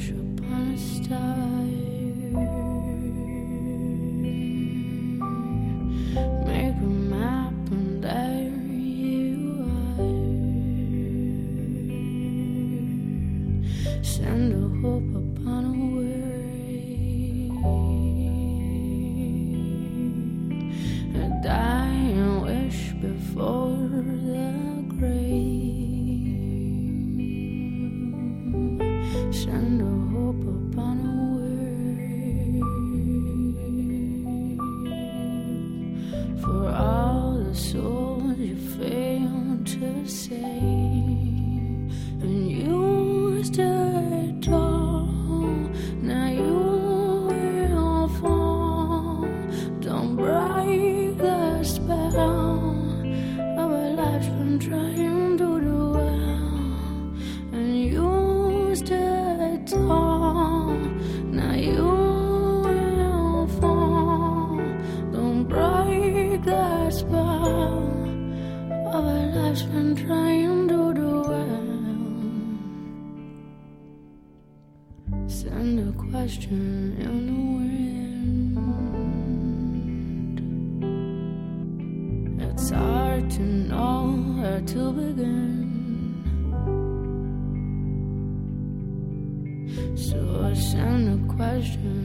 A upon a star. Make a map and there you are. Send a hope upon a worry. A dying wish before trying to do well. And you stood tall. Life's been trying to do well. Send a question in the wind. It's hard to know where to begin. So I send a question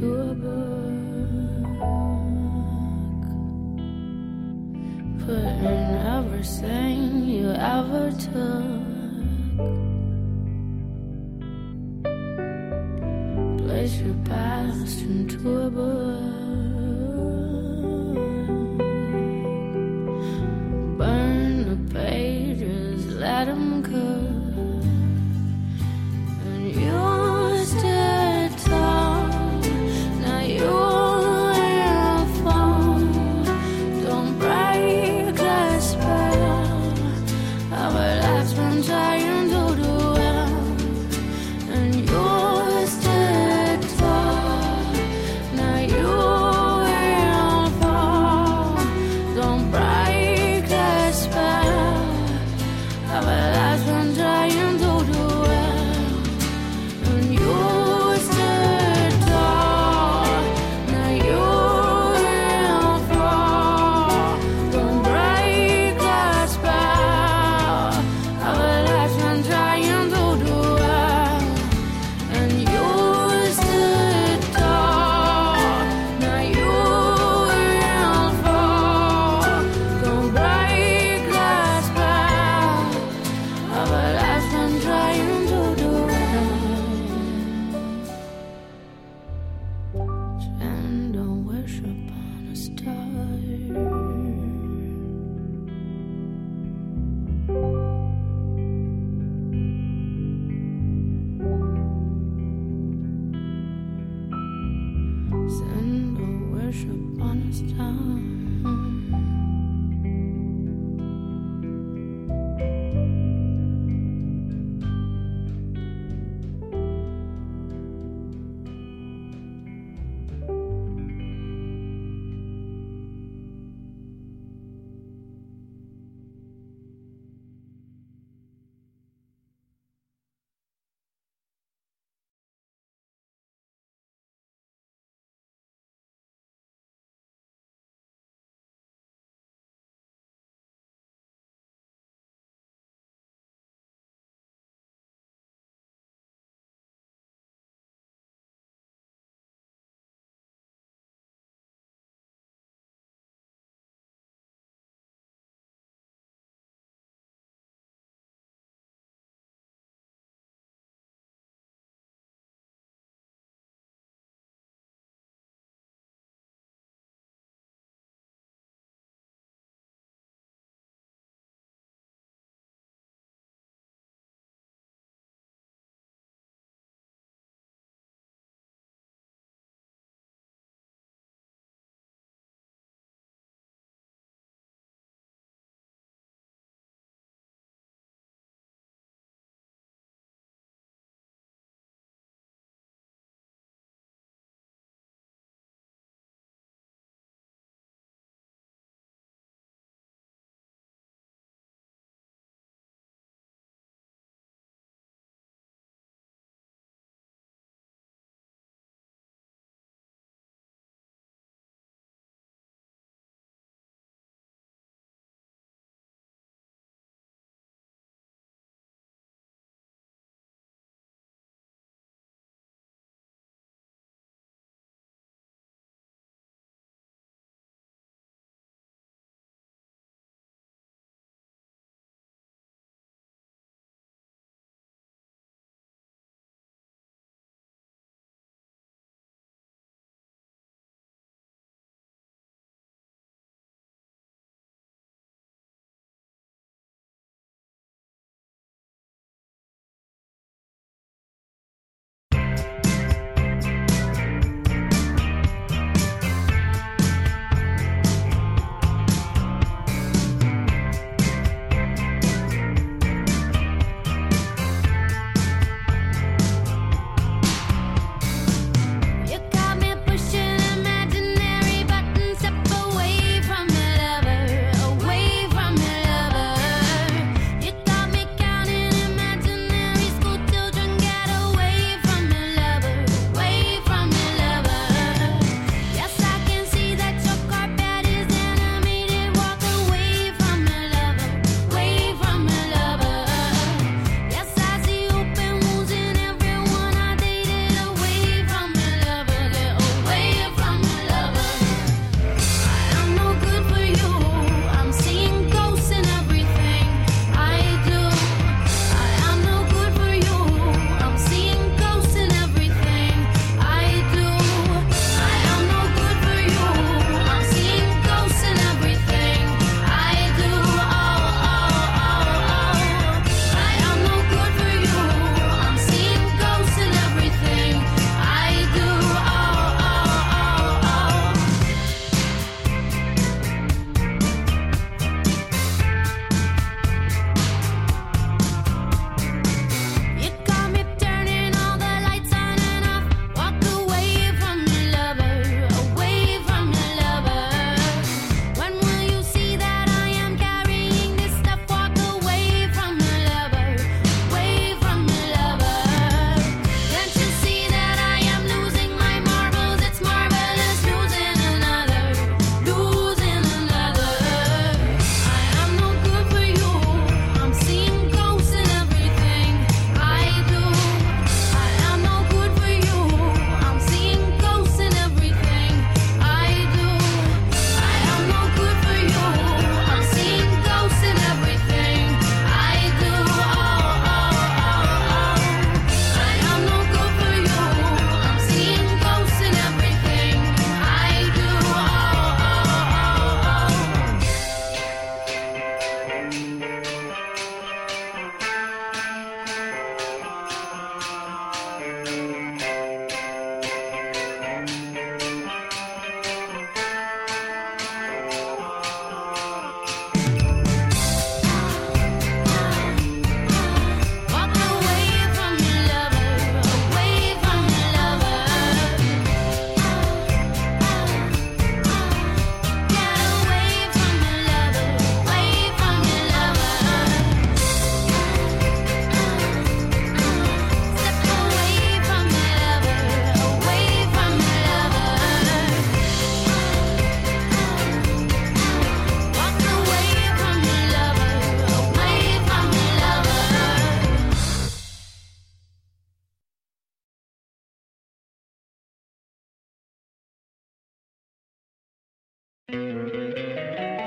past into a book. Put in everything you ever took. Place your past into a book.